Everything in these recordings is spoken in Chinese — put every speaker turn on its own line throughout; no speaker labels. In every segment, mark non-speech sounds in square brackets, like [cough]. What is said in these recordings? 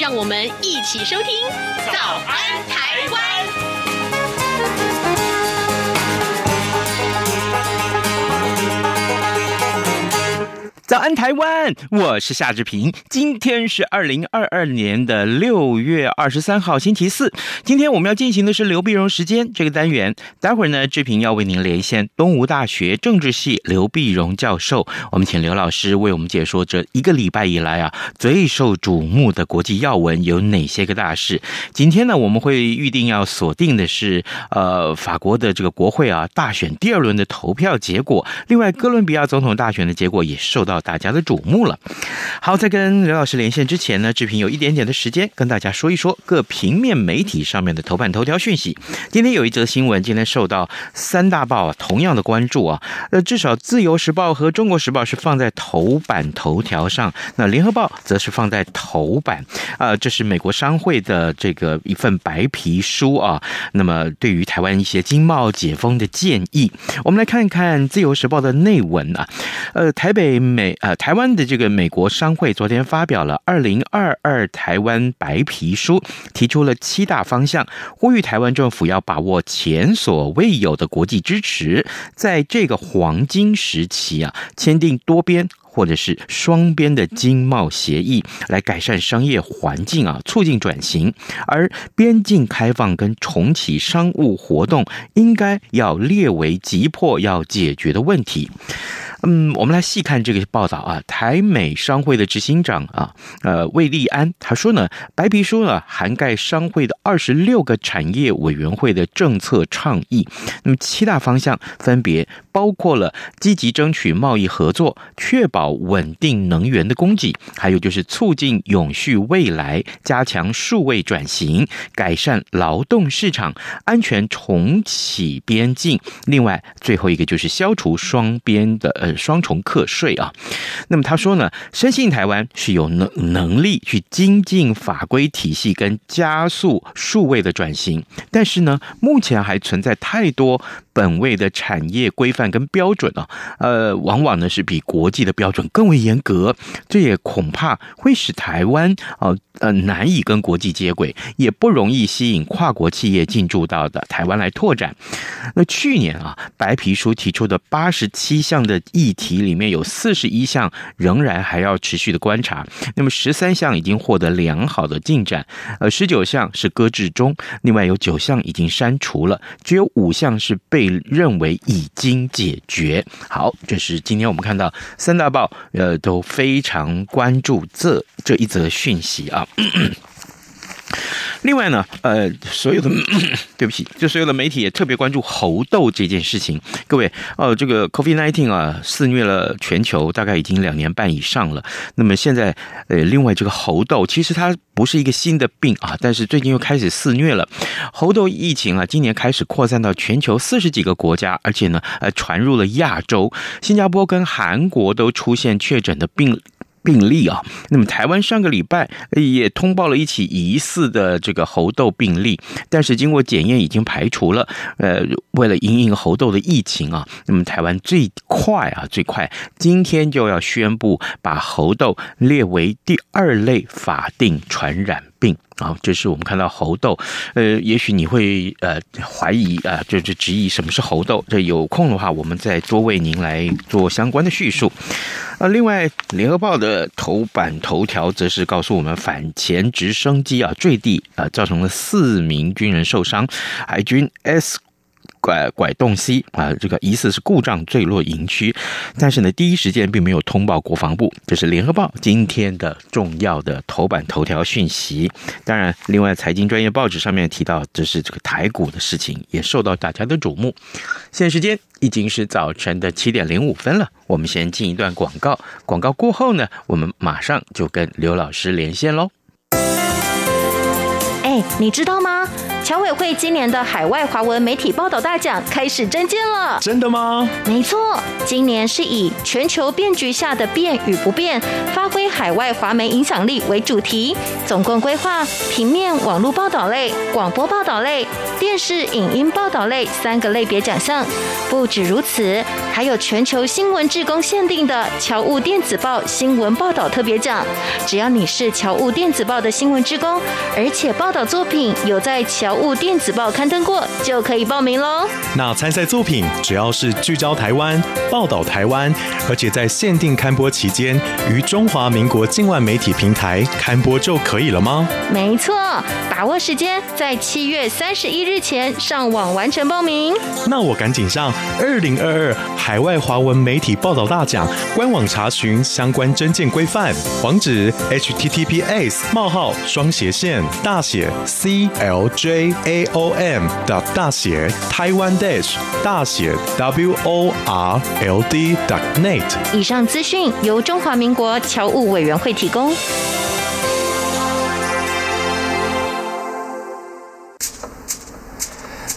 让我们一起收听《早安台湾》。
早安，台湾！我是夏志平。今天是二零二二年的六月二十三号，星期四。今天我们要进行的是刘必荣时间这个单元。待会儿呢，志平要为您连线东吴大学政治系刘必荣教授。我们请刘老师为我们解说这一个礼拜以来啊最受瞩目的国际要闻有哪些个大事。今天呢，我们会预定要锁定的是呃法国的这个国会啊大选第二轮的投票结果。另外，哥伦比亚总统大选的结果也受到。大家的瞩目了。好，在跟刘老师连线之前呢，志平有一点点的时间跟大家说一说各平面媒体上面的头版头条讯息。今天有一则新闻，今天受到三大报啊同样的关注啊。呃，至少《自由时报》和《中国时报》是放在头版头条上，那《联合报》则是放在头版。啊，这是美国商会的这个一份白皮书啊。那么，对于台湾一些经贸解封的建议，我们来看一看《自由时报》的内文啊。呃，台北美。呃，台湾的这个美国商会昨天发表了《二零二二台湾白皮书》，提出了七大方向，呼吁台湾政府要把握前所未有的国际支持，在这个黄金时期啊，签订多边或者是双边的经贸协议，来改善商业环境啊，促进转型。而边境开放跟重启商务活动，应该要列为急迫要解决的问题。嗯，我们来细看这个报道啊。台美商会的执行长啊，呃，魏立安他说呢，白皮书呢涵盖商会的二十六个产业委员会的政策倡议。那么七大方向分别包括了积极争取贸易合作，确保稳定能源的供给，还有就是促进永续未来，加强数位转型，改善劳动市场，安全重启边境。另外最后一个就是消除双边的呃。双重课税啊，那么他说呢，深信台湾是有能能力去精进法规体系跟加速数位的转型，但是呢，目前还存在太多本位的产业规范跟标准啊，呃，往往呢是比国际的标准更为严格，这也恐怕会使台湾啊呃难以跟国际接轨，也不容易吸引跨国企业进驻到的台湾来拓展。那去年啊，白皮书提出的八十七项的议题里面有四十一项仍然还要持续的观察，那么十三项已经获得良好的进展，呃，十九项是搁置中，另外有九项已经删除了，只有五项是被被认为已经解决。好，这是今天我们看到三大报呃都非常关注这这一则讯息啊。另外呢，呃，所有的 [coughs] 对不起，就所有的媒体也特别关注猴痘这件事情。各位，哦，这个 COVID-19 啊，肆虐了全球，大概已经两年半以上了。那么现在，呃，另外这个猴痘，其实它不是一个新的病啊，但是最近又开始肆虐了。猴痘疫情啊，今年开始扩散到全球四十几个国家，而且呢，呃，传入了亚洲，新加坡跟韩国都出现确诊的病。病例啊，那么台湾上个礼拜也通报了一起疑似的这个猴痘病例，但是经过检验已经排除了。呃，为了因应猴痘的疫情啊，那么台湾最快啊，最快今天就要宣布把猴痘列为第二类法定传染病。啊，这是我们看到猴痘，呃，也许你会呃怀疑啊，就是质疑什么是猴痘。这有空的话，我们再多为您来做相关的叙述。啊，另外，《联合报》的头版头条则是告诉我们，反潜直升机啊坠地啊，造成了四名军人受伤，海军 S。拐拐洞 C 啊，这个疑似是故障坠落营区，但是呢，第一时间并没有通报国防部。这是联合报今天的重要的头版头条讯息。当然，另外财经专业报纸上面提到，这是这个台股的事情，也受到大家的瞩目。现时间已经是早晨的七点零五分了，我们先进一段广告。广告过后呢，我们马上就跟刘老师连线喽。
哎，你知道吗？侨委会今年的海外华文媒体报道大奖开始征件了。
真的吗？
没错，今年是以全球变局下的变与不变，发挥海外华媒影响力为主题，总共规划平面、网络报道类、广播报道类、电视影音报道类三个类别奖项。不止如此，还有全球新闻志工限定的侨务电子报新闻报道特别奖。只要你是侨务电子报的新闻志工，而且报道作品有在侨务电子报刊登过，就可以报名喽。
那参赛作品只要是聚焦台湾、报道台湾，而且在限定刊播期间于中华民国境外媒体平台刊播就可以了吗？
没错，把握时间，在七月三十一日前上网完成报名。
那我赶紧上二零二二海外华文媒体报道大奖官网查询相关征件规范，网址 https 冒号双斜线大写 cljaom 的大写台湾 dash 大写 world dot net。
以上资讯由中华民国侨务委员会提供。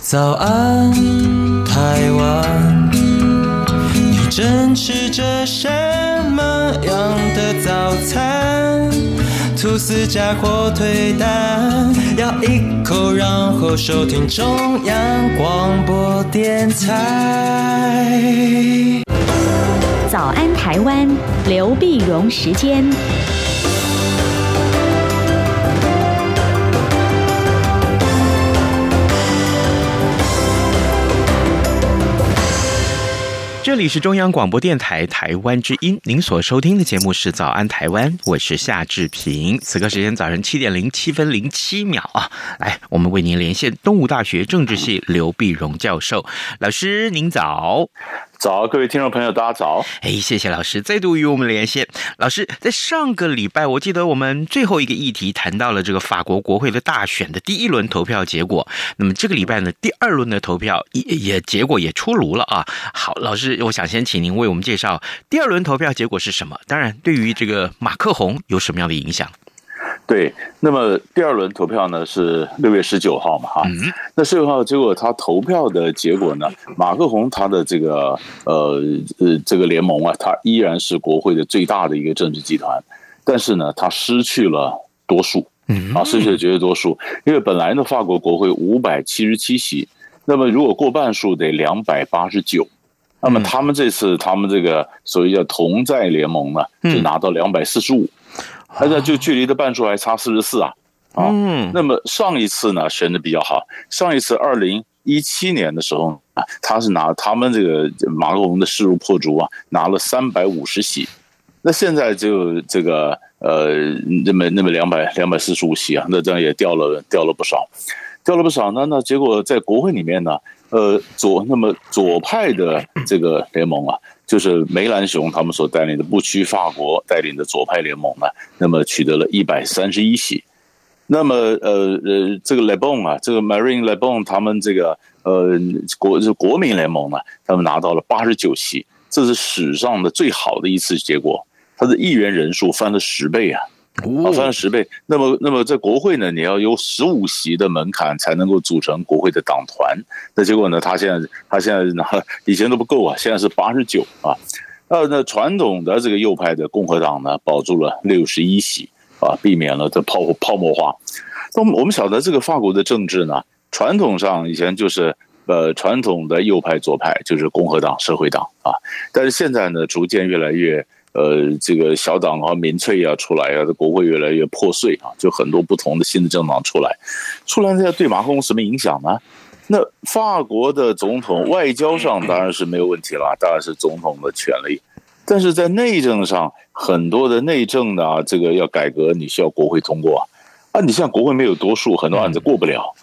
早安，台湾，你正吃着什么样的早餐？吐司加火腿蛋，咬一口，然后收听中央广播电台。
早安，台湾，刘碧荣时间。
这里是中央广播电台台湾之音，您所收听的节目是《早安台湾》，我是夏志平。此刻时间早晨七点零七分零七秒啊，来，我们为您连线东吴大学政治系刘碧荣教授，老师您早。
早，各位听众朋友，大家早！
哎，谢谢老师再度与我们连线。老师，在上个礼拜，我记得我们最后一个议题谈到了这个法国国会的大选的第一轮投票结果。那么这个礼拜呢，第二轮的投票也也结果也出炉了啊。好，老师，我想先请您为我们介绍第二轮投票结果是什么？当然，对于这个马克宏有什么样的影响？
对，那么第二轮投票呢是六月十九号嘛，哈，那十九号结果他投票的结果呢，马克宏他的这个呃呃这个联盟啊，他依然是国会的最大的一个政治集团，但是呢，他失去了多数，啊，失去了绝对多数，因为本来呢，法国国会五百七十七席，那么如果过半数得两百八十九，那么他们这次他们这个所谓叫同在联盟呢，就拿到两百四十五。现在就距离的半数还差四十四啊，啊，那么上一次呢选的比较好，上一次二零一七年的时候啊，他是拿他们这个马克龙的势如破竹啊，拿了三百五十席，那现在就这个呃那么那么两百两百四十五席啊，那这样也掉了掉了不少，掉了不少呢，那结果在国会里面呢，呃左那么左派的这个联盟啊。就是梅兰雄他们所带领的不屈法国带领的左派联盟呢，那么取得了一百三十一席。那么呃呃，这个 Le Bon 啊，这个 Marine Le Bon 他们这个呃国是国民联盟呢，他们拿到了八十九席，这是史上的最好的一次结果，他的议员人数翻了十倍啊。啊，翻了十倍。那么，那么在国会呢，你要有十五席的门槛才能够组成国会的党团。那结果呢，他现在，他现在呢，以前都不够啊，现在是八十九啊。那，那传统的这个右派的共和党呢，保住了六十一席啊，避免了这泡泡沫化。那我们晓得这个法国的政治呢，传统上以前就是呃传统的右派左派就是共和党、社会党啊，但是现在呢，逐渐越来越。呃，这个小党啊，民粹啊出来啊，这国会越来越破碎啊，就很多不同的新的政党出来，出来这对马克龙什么影响呢？那法国的总统外交上当然是没有问题了，当然是总统的权利，但是在内政上，很多的内政呢啊，这个要改革，你需要国会通过啊，啊，你像国会没有多数，很多案子过不了，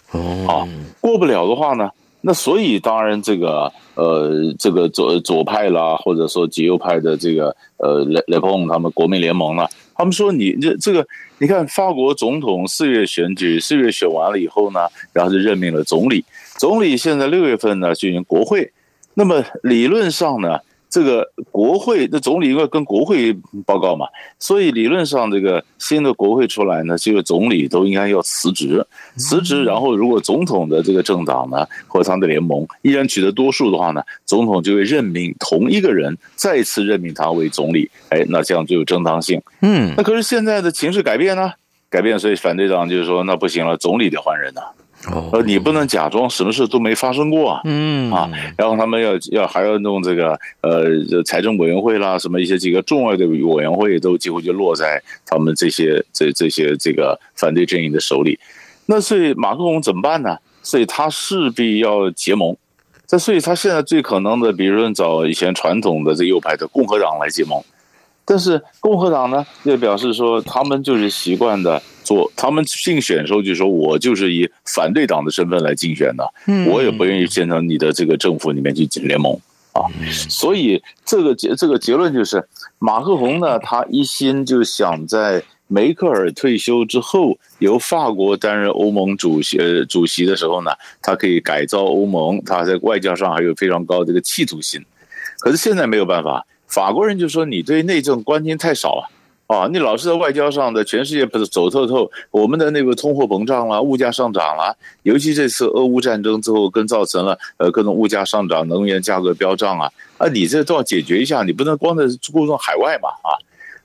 啊，过不了的话呢？那所以当然这个呃这个左左派啦，或者说极右派的这个呃雷雷朋他们国民联盟呢，他们说你这这个你看法国总统四月选举，四月选完了以后呢，然后就任命了总理，总理现在六月份呢进行国会，那么理论上呢，这个国会那总理应该跟国会报告嘛，所以理论上这个新的国会出来呢，这个总理都应该要辞职，辞职，然后如果总统的这个政党呢或他的联盟依然取得多数的话呢，总统就会任命同一个人再次任命他为总理，哎，那这样就有正当性。嗯，那可是现在的情势改变呢？改变，所以反对党就是说，那不行了，总理得换人呐。呃，你不能假装什么事都没发生过啊，嗯啊，然后他们要要还要弄这个呃财政委员会啦，什么一些几个重要的委员会都几乎就落在他们这些这这些这个反对阵营的手里。那所以马克龙怎么办呢？所以他势必要结盟。这所以他现在最可能的，比如说找以前传统的这右派的共和党来结盟。但是共和党呢，也表示说他们就是习惯的。做他们竞选的时候就说，我就是以反对党的身份来竞选的，我也不愿意变成你的这个政府里面去联盟啊。所以这个结这个结论就是，马克宏呢，他一心就想在梅克尔退休之后，由法国担任欧盟主席主席的时候呢，他可以改造欧盟，他在外交上还有非常高的这个企图心。可是现在没有办法，法国人就说你对内政关心太少啊。啊，你老是在外交上的全世界不是走透透，我们的那个通货膨胀了，物价上涨了，尤其这次俄乌战争之后，更造成了呃各种物价上涨，能源价格飙涨啊，啊，你这都要解决一下，你不能光在注重海外嘛啊！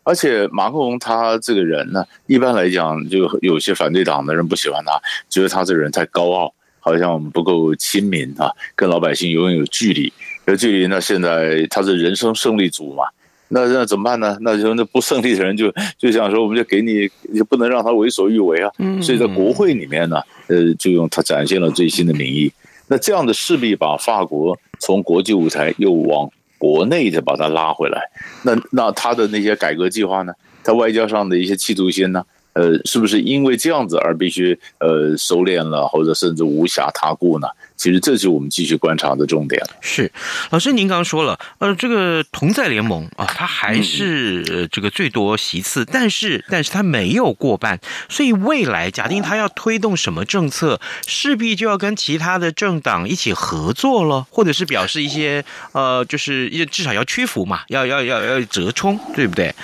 而且马克龙他这个人呢，一般来讲就有些反对党的人不喜欢他，觉得他这个人太高傲，好像不够亲民啊，跟老百姓永远有距离，有距离。那现在他是人生胜利组嘛。那那怎么办呢？那就那不胜利的人就就想说，我们就给你，就不能让他为所欲为啊。所以在国会里面呢，呃，就用他展现了最新的民意。那这样的势必把法国从国际舞台又往国内的把它拉回来。那那他的那些改革计划呢？他外交上的一些企图心呢？呃，是不是因为这样子而必须呃收敛了，或者甚至无暇他顾呢？其实这是我们继续观察的重点。
是，老师您刚刚说了，呃，这个同在联盟啊，它还是呃这个最多席次，但是但是它没有过半，所以未来假定它要推动什么政策，势必就要跟其他的政党一起合作了，或者是表示一些呃，就是至少要屈服嘛，要要要要折冲，对不对？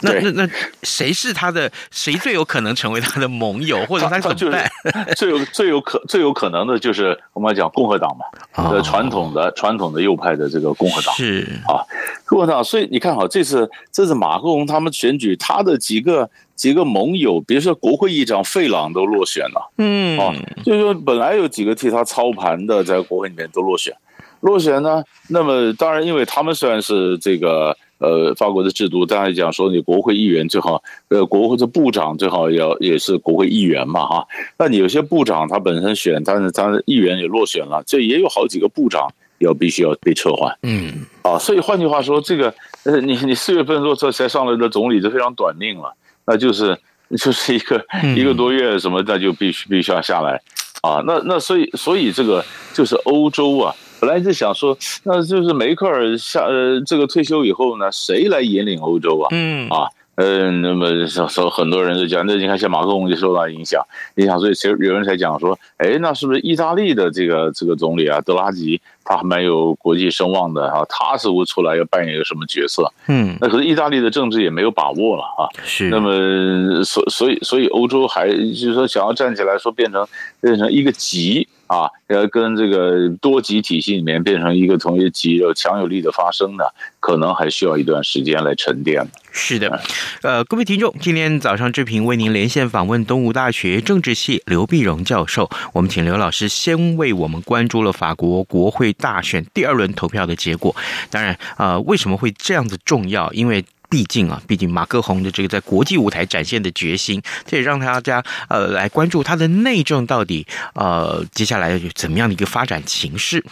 那那那谁是他的？谁最有可能成为他的盟友，[laughs] 或者他怎么办？[laughs]
最有最有可最有可能的就是我们讲共和党嘛，呃，传统的传统的右派的这个共和党
是
啊，共和党。所以你看好这次这次马克龙他们选举，他的几个几个盟友，比如说国会议长费朗都落选了，嗯啊，就是说本来有几个替他操盘的，在国会里面都落选，落选呢，那么当然因为他们虽然是这个。呃，法国的制度，大家讲说，你国会议员最好，呃，国会的部长最好要也是国会议员嘛，哈。那你有些部长他本身选，但是他的议员也落选了，这也有好几个部长要必须要被撤换。嗯，啊，所以换句话说，这个呃，你你四月份若这才上来的总理就非常短命了，那就是就是一个一个多月什么，那就必须必须要下来，啊，那那所以所以这个就是欧洲啊。本来是想说，那就是梅克尔下呃这个退休以后呢，谁来引领欧洲啊？嗯啊，呃，那么说很多人就讲，那你看像马克龙就受到影响，影响，所以其实有人才讲说，哎，那是不是意大利的这个这个总理啊，德拉吉？他还蛮有国际声望的啊，他似乎出来要扮演一个什么角色？嗯，那可是意大利的政治也没有把握了啊。是，那么所所以所以欧洲还就是说想要站起来说变成变成一个极啊，要跟这个多极体系里面变成一个同一极有强有力的发声呢，可能还需要一段时间来沉淀。
是的，呃，各位听众，今天早上志平为您连线访问东吴大学政治系刘碧荣教授，我们请刘老师先为我们关注了法国国会。大选第二轮投票的结果，当然，呃，为什么会这样子重要？因为毕竟啊，毕竟马克宏的这个在国际舞台展现的决心，这也让大家呃来关注他的内政到底呃接下来有怎么样的一个发展情势。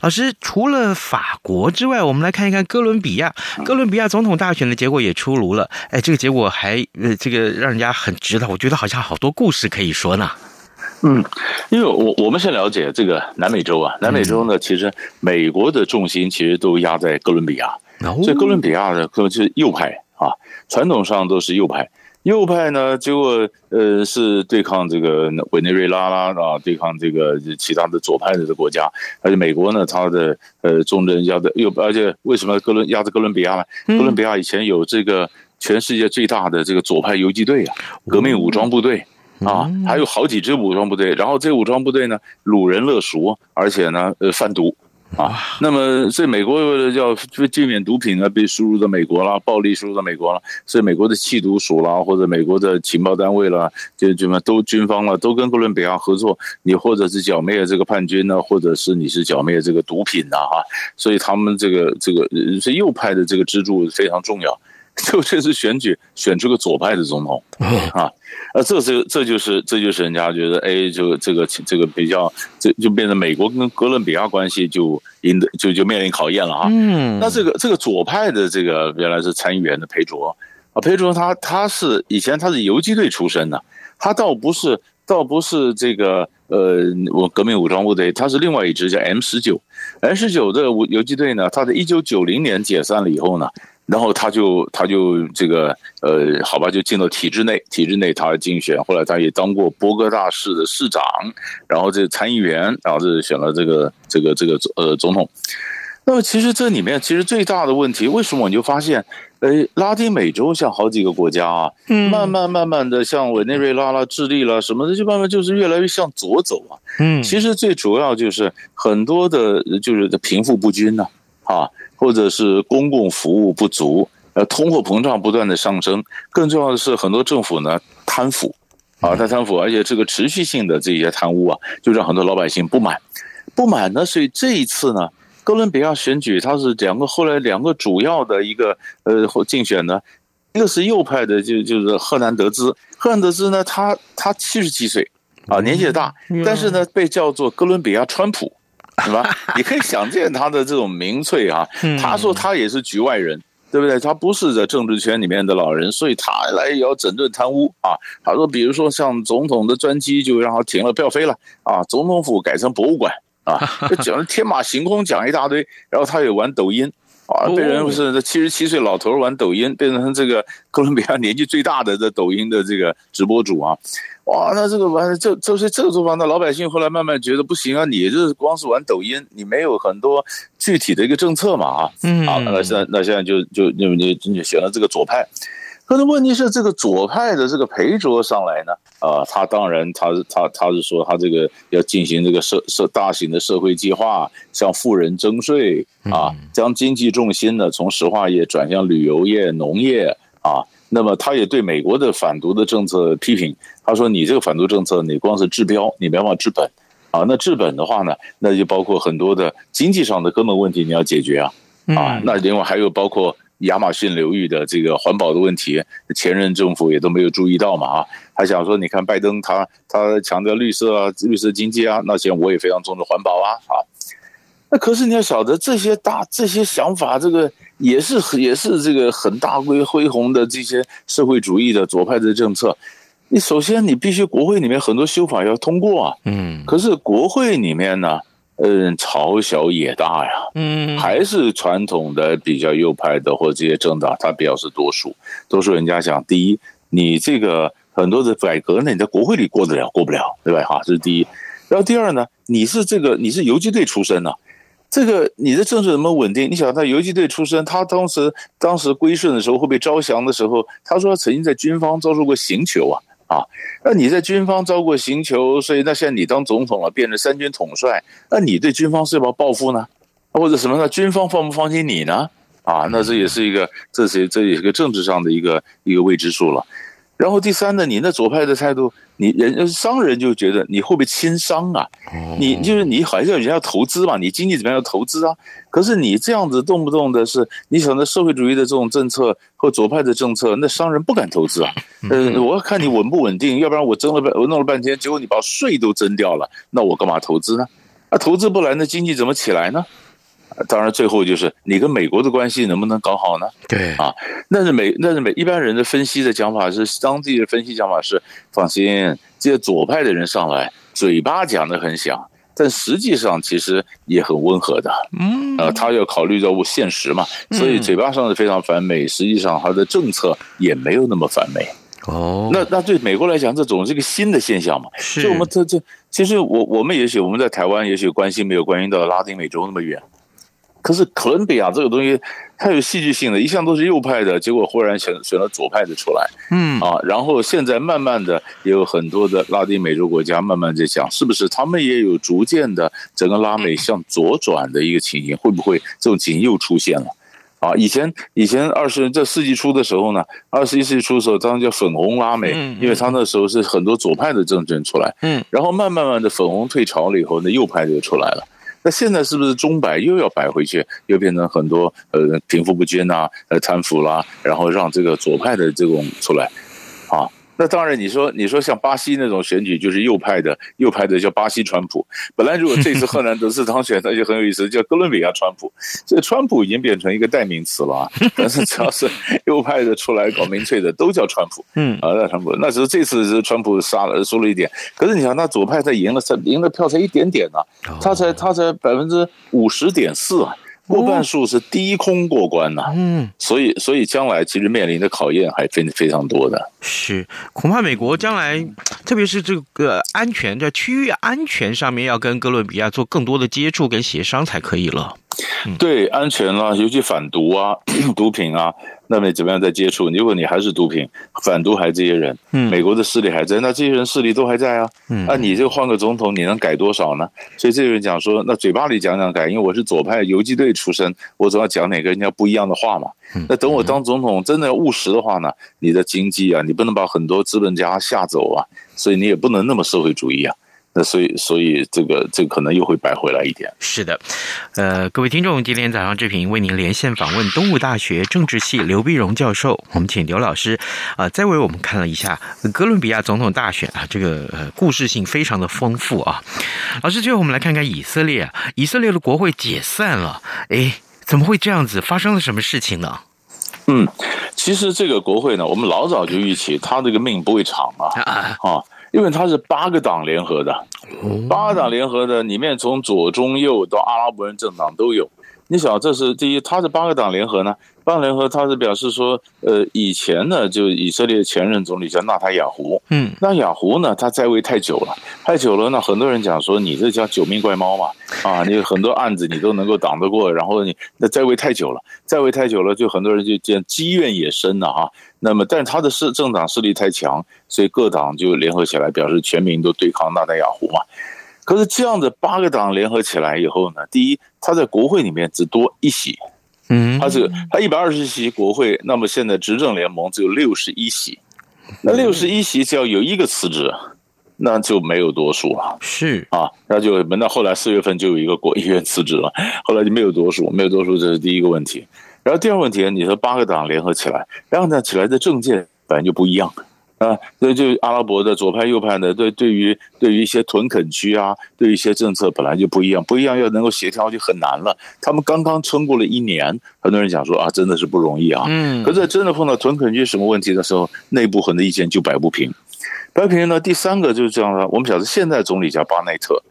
老师，除了法国之外，我们来看一看哥伦比亚。哥伦比亚总统大选的结果也出炉了，哎，这个结果还呃这个让人家很值得，我觉得好像好多故事可以说呢。
嗯，因为我我们先了解这个南美洲啊，南美洲呢，其实美国的重心其实都压在哥伦比亚，所以哥伦比亚的可能就是右派啊，传统上都是右派。右派呢，结果呃是对抗这个委内瑞拉啦啊，对抗这个其他的左派的国家，而且美国呢，它的呃重镇压的右而且为什么哥伦压着哥伦比亚呢？哥伦比亚以前有这个全世界最大的这个左派游击队啊，革命武装部队啊，还有好几支武装部队，然后这个武装部队呢，掳人勒赎，而且呢呃贩毒。啊，那么所以美国为了要避免毒品呢被输入到美国啦，暴力输入到美国了，所以美国的缉毒署啦，或者美国的情报单位啦，就什么都军方了，都跟哥伦比亚合作。你或者是剿灭这个叛军呢，或者是你是剿灭这个毒品呐，哈，所以他们这个这个所以右派的这个支柱非常重要。[laughs] 就这次选举选出个左派的总统啊，呃，这是这就是这就是人家觉得，哎，就这个这个比较，这就变成美国跟哥伦比亚关系就赢得就就面临考验了啊。嗯，那这个这个左派的这个原来是参议员的裴卓啊，裴卓他他是以前他是游击队出身的，他倒不是倒不是这个呃我革命武装部队，他是另外一支叫 M 十九，M 十九的游击队呢，他在一九九零年解散了以后呢。然后他就他就这个呃，好吧，就进到体制内，体制内他竞选，后来他也当过波哥大市的市长，然后这参议员，然后这选了这个这个这个呃总统。那么其实这里面其实最大的问题，为什么你就发现，呃，拉丁美洲像好几个国家啊，慢慢慢慢的像委内瑞拉啦、智利啦什么的，就慢慢就是越来越向左走啊。嗯，其实最主要就是很多的，就是贫富不均呐，啊。或者是公共服务不足，呃，通货膨胀不断的上升，更重要的是很多政府呢贪腐，啊，他贪腐，而且这个持续性的这些贪污啊，就让很多老百姓不满，不满呢，所以这一次呢，哥伦比亚选举，它是两个后来两个主要的一个呃竞选呢，一个是右派的，就就是赫南德兹，赫南德兹呢，他他七十七岁啊，年纪也大，但是呢，被叫做哥伦比亚川普。是吧？你可以想见他的这种民粹啊。他说他也是局外人，对不对？他不是在政治圈里面的老人，所以他来也要整顿贪污啊。他说，比如说像总统的专机就让他停了，不要飞了啊。总统府改成博物馆啊，[laughs] 就讲的天马行空，讲一大堆。然后他也玩抖音啊，被人不是这七十七岁老头玩抖音，变成这个哥伦比亚年纪最大的这抖音的这个直播主啊。哇，那这个玩这这是这个做法，那老百姓后来慢慢觉得不行啊！你这光是玩抖音，你没有很多具体的一个政策嘛啊？嗯，好，那现在那现在就就就你你选了这个左派，可是问题是这个左派的这个裴卓上来呢啊，他当然他是他他是说他这个要进行这个社社大型的社会计划，向富人征税啊，将经济重心呢从石化业转向旅游业、农业啊。那么他也对美国的反毒的政策批评，他说：“你这个反毒政策，你光是治标，你没办法治本啊。那治本的话呢，那就包括很多的经济上的根本问题你要解决啊啊。那另外还有包括亚马逊流域的这个环保的问题，前任政府也都没有注意到嘛啊。他想说，你看拜登他他强调绿色啊，绿色经济啊，那现在我也非常重视环保啊啊。那可是你要晓得这些大这些想法，这个。”也是也是这个很大规恢宏的这些社会主义的左派的政策，你首先你必须国会里面很多修法要通过啊，嗯，可是国会里面呢，嗯，朝小野大呀，嗯，还是传统的比较右派的或者这些政党，他表示多数，多数人家想，第一，你这个很多的改革呢，你在国会里过得了过不了，对吧？哈，这是第一，然后第二呢，你是这个你是游击队出身呢。这个你的政治怎么稳定？你想他游击队出身，他当时当时归顺的时候，会被招降的时候，他说曾经在军方遭受过刑求啊啊！那你在军方遭过刑求，所以那现在你当总统了，变成三军统帅，那你对军方是要报复呢？或者什么呢？军方放不放心你呢？啊，那这也是一个，这是这也是一个政治上的一个一个未知数了。然后第三呢，你那左派的态度，你人商人就觉得你会不会亲商啊？你就是你还是要人家要投资嘛，你经济怎么样要投资啊？可是你这样子动不动的是，你想那社会主义的这种政策或左派的政策，那商人不敢投资啊。嗯，我要看你稳不稳定，要不然我争了半我弄了半天，结果你把税都征掉了，那我干嘛投资呢？那投资不来，那经济怎么起来呢？当然，最后就是你跟美国的关系能不能搞好呢？对啊，那是美，那是美一般人的分析的讲法是，当地的分析讲法是，放心，这些左派的人上来，嘴巴讲得很响，但实际上其实也很温和的。嗯，呃，他要考虑到现实嘛，所以嘴巴上是非常反美，实际上他的政策也没有那么反美。
哦，
那那对美国来讲，这总是一个新的现象嘛。
是，
就我们这这，其实我我们也许我们在台湾也许关心没有关心到拉丁美洲那么远。可是哥伦比亚这个东西，它有戏剧性的，一向都是右派的，结果忽然选选了左派的出来，嗯啊，然后现在慢慢的也有很多的拉丁美洲国家慢慢在讲，是不是他们也有逐渐的整个拉美向左转的一个情形？会不会这种情形又出现了？啊，以前以前二十在世纪初的时候呢，二十一世纪初的时候，当然叫粉红拉美，因为他那时候是很多左派的政权出来，嗯，然后慢慢慢的粉红退潮了以后，那右派就出来了。那现在是不是钟摆又要摆回去，又变成很多呃贫富不均呐，呃贪腐啦，然后让这个左派的这种出来，啊。那当然，你说你说像巴西那种选举，就是右派的，右派的叫巴西川普。本来如果这次 [laughs] 赫南德斯当选，那就很有意思，叫哥伦比亚川普。这个川普已经变成一个代名词了啊。[laughs] 但是只要是右派的出来搞民粹的，都叫川普。嗯啊，那川普，那时候这次是川普杀了输了一点。可是你想，那左派他赢了，才赢了票才一点点呢，他才他才百分之五十点四啊。过半数是低空过关呐，嗯，所以所以将来其实面临的考验还非非常多的。
是，恐怕美国将来，特别是这个安全在区域安全上面，要跟哥伦比亚做更多的接触跟协商才可以了。
对，安全啦，尤其反毒啊、[coughs] 毒品啊。那么怎么样在接触？如果你还是毒品、反毒还这些人，嗯，美国的势力还在，那这些人势力都还在啊。嗯，那你就换个总统，你能改多少呢？所以这个人讲说，那嘴巴里讲讲改，因为我是左派游击队出身，我总要讲哪个人家不一样的话嘛。那等我当总统，真的要务实的话呢，你的经济啊，你不能把很多资本家吓走啊，所以你也不能那么社会主义啊。那所以，所以这个这个可能又会摆回来一点。
是的，呃，各位听众，今天早上志平为您连线访问东吴大学政治系刘碧荣教授，我们请刘老师啊、呃，再为我们看了一下哥伦比亚总统大选啊，这个呃故事性非常的丰富啊。老师，最后我们来看看以色列，以色列的国会解散了，哎，怎么会这样子？发生了什么事情呢？
嗯，其实这个国会呢，我们老早就预期他这个命不会长啊啊。啊因为它是八个党联合的，八个党联合的里面，从左中右到阿拉伯人政党都有。你想，这是第一，它是八个党联合呢。八个联合，他是表示说，呃，以前呢，就以色列前任总理叫纳塔雅胡，嗯，纳雅胡呢，他在位太久了，太久了，那很多人讲说，你这叫九命怪猫嘛，啊，你很多案子你都能够挡得过，然后你那在位太久了，在位太久了，就很多人就见积怨也深了哈。那么，但他的势政党势力太强，所以各党就联合起来，表示全民都对抗纳塔雅胡嘛。可是这样的八个党联合起来以后呢，第一，他在国会里面只多一席。嗯，他是他一百二十席国会，那么现在执政联盟只有六十一席，那六十一席只要有一个辞职，那就没有多数了。
是
啊，那就那后来四月份就有一个国议员辞职了，后来就没有多数，没有多数，这是第一个问题。然后第二个问题，你说八个党联合起来，然后呢起来的政见本来就不一样。啊，那，就阿拉伯的左派、右派的，对，对于对于一些屯垦区啊，对于一些政策本来就不一样，不一样要能够协调就很难了。他们刚刚撑过了一年，很多人讲说啊，真的是不容易啊。嗯，可是真的碰到屯垦区什么问题的时候，内部很多意见就摆不平。摆不平呢，第三个就是这样的。我们晓得现在总理叫巴内特，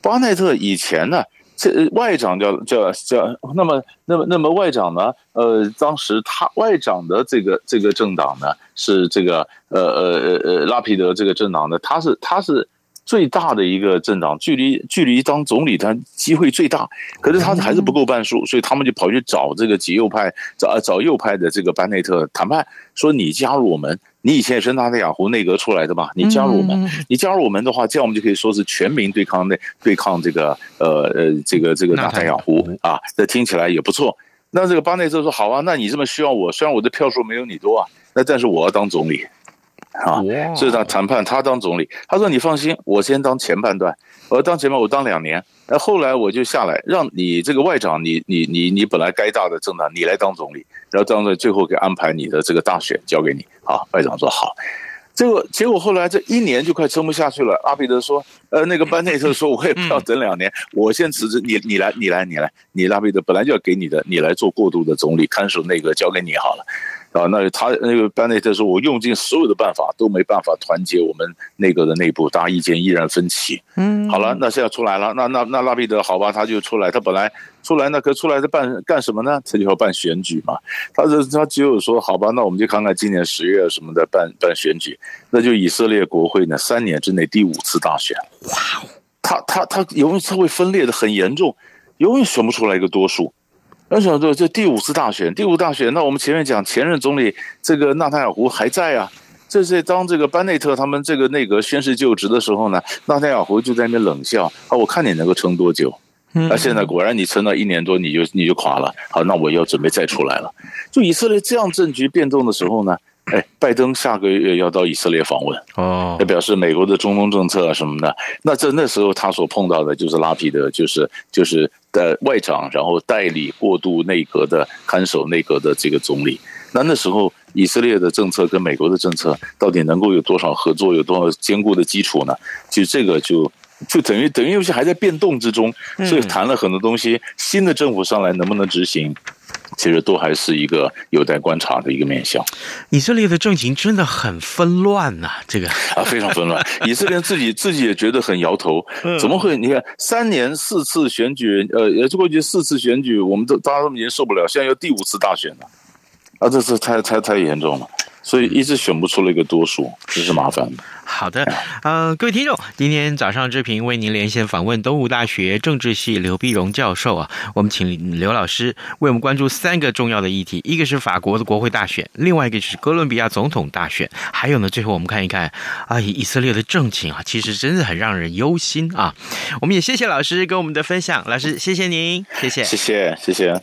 巴内特以前呢。这外长叫叫叫，那么那么那么外长呢？呃，当时他外长的这个这个政党呢，是这个呃呃呃呃拉皮德这个政党呢，他是他是最大的一个政党，距离距离当总理他机会最大，可是他还是不够半数，所以他们就跑去找这个极右派，找找右派的这个班内特谈判，说你加入我们。你以前也是纳塔雅胡内阁出来的嘛？你加入我们，你加入我们的话，这样我们就可以说是全民对抗内对抗这个呃呃这个这个纳塔雅胡啊，这听起来也不错。那这个巴内特说好啊，那你这么需要我，虽然我的票数没有你多啊，那但是我要当总理啊，所以他谈判他当总理，他说你放心，我先当前半段，我当前半我当两年。那后来我就下来，让你这个外长，你你你你本来该大的政党，你来当总理，然后当着最后给安排你的这个大选交给你。好，外长说好。结果结果后来这一年就快撑不下去了。阿彼得说，呃，那个班内特说，我也不要等两年，我先辞职，你你来你来你来，你拉彼得本来就要给你的，你来做过渡的总理，看守内阁交给你好了。啊，那他那个班内特说，我用尽所有的办法都没办法团结我们内阁的内部，大家意见依然分歧。嗯，好了，那现在出来了，那那那拉皮德好吧，他就出来，他本来出来那可出来在办干什么呢？他就要办选举嘛。他这他只有说好吧，那我们就看看今年十月什么的办办选举，那就以色列国会呢三年之内第五次大选。哇，他他他永远他会分裂的很严重，永远选不出来一个多数。那想说，这第五次大选，第五大选，那我们前面讲前任总理这个纳塔尔胡还在啊。这是当这个班内特他们这个内阁宣誓就职的时候呢，纳塔尔胡就在那边冷笑啊，我看你能够撑多久？那现在果然你撑了一年多，你就你就垮了。好，那我要准备再出来了。就以色列这样政局变动的时候呢，哎，拜登下个月要到以色列访问哦，表示美国的中东政策啊什么的。那这那时候他所碰到的就是拉皮德，就是就是。的外长，然后代理过渡内阁的看守内阁的这个总理，那那时候以色列的政策跟美国的政策到底能够有多少合作，有多少坚固的基础呢？其实这个就就等于等于是还在变动之中，所以谈了很多东西，新的政府上来能不能执行？其实都还是一个有待观察的一个面向。
以色列的政情真的很纷乱呐，这个
啊非常纷乱。[laughs] 以色列自己自己也觉得很摇头，怎么会？你看三年四次选举，呃，也过去四次选举，我们都大家都已经受不了，现在又第五次大选了，啊，这是太太太严重了。所以一直选不出了一个多数，这是麻烦的。
好的，呃，各位听众，今天早上志平为您连线访问东吴大学政治系刘碧荣教授啊，我们请刘老师为我们关注三个重要的议题，一个是法国的国会大选，另外一个就是哥伦比亚总统大选，还有呢，最后我们看一看啊，以色列的政情啊，其实真的很让人忧心啊。我们也谢谢老师跟我们的分享，老师谢谢您，谢谢，
谢谢，谢谢。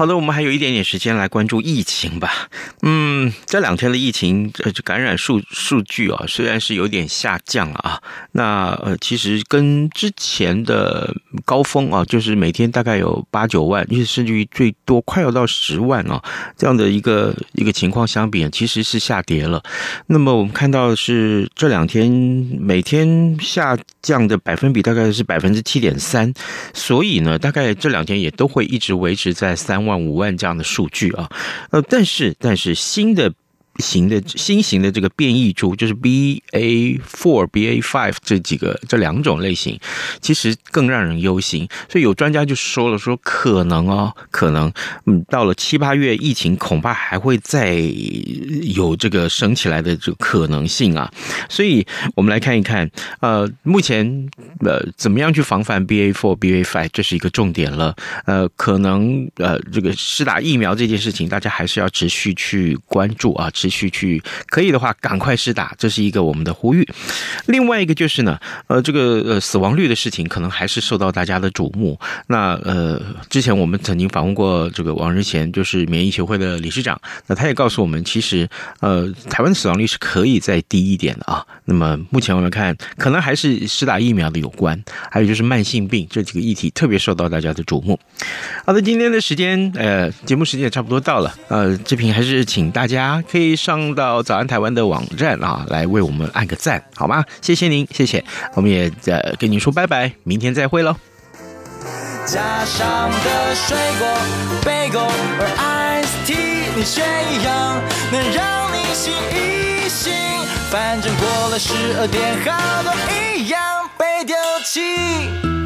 好的，我们还有一点点时间来关注疫情吧。嗯，这两天的疫情呃，感染数数据啊，虽然是有点下降了啊，那呃，其实跟之前的高峰啊，就是每天大概有八九万，甚至于最多快要到十万啊，这样的一个一个情况相比，其实是下跌了。那么我们看到是这两天每天下降的百分比大概是百分之七点三，所以呢，大概这两天也都会一直维持在三万。万五万这样的数据啊，呃，但是但是新的。型的新型的这个变异株，就是 BA four、BA five 这几个这两种类型，其实更让人忧心。所以有专家就说了，说可能哦，可能嗯，到了七八月，疫情恐怕还会再有这个升起来的这个可能性啊。所以我们来看一看，呃，目前呃，怎么样去防范 BA four、BA five，这是一个重点了。呃，可能呃，这个施打疫苗这件事情，大家还是要持续去关注啊。持续去可以的话，赶快施打，这是一个我们的呼吁。另外一个就是呢，呃，这个呃死亡率的事情，可能还是受到大家的瞩目。那呃，之前我们曾经访问过这个王日前，就是免疫协会的理事长，那他也告诉我们，其实呃，台湾的死亡率是可以再低一点的啊。那么目前我们看，可能还是施打疫苗的有关，还有就是慢性病这几个议题特别受到大家的瞩目。好的，今天的时间呃，节目时间也差不多到了，呃，志平还是请大家可以。上到早安台湾的网站啊，来为我们按个赞，好吗？谢谢您，谢谢。我们也呃跟您说拜拜，明天再会喽。
加上的水果、贝果和 ice tea，你选一样能让你醒一醒。反正过了十二点，好多一样被丢弃。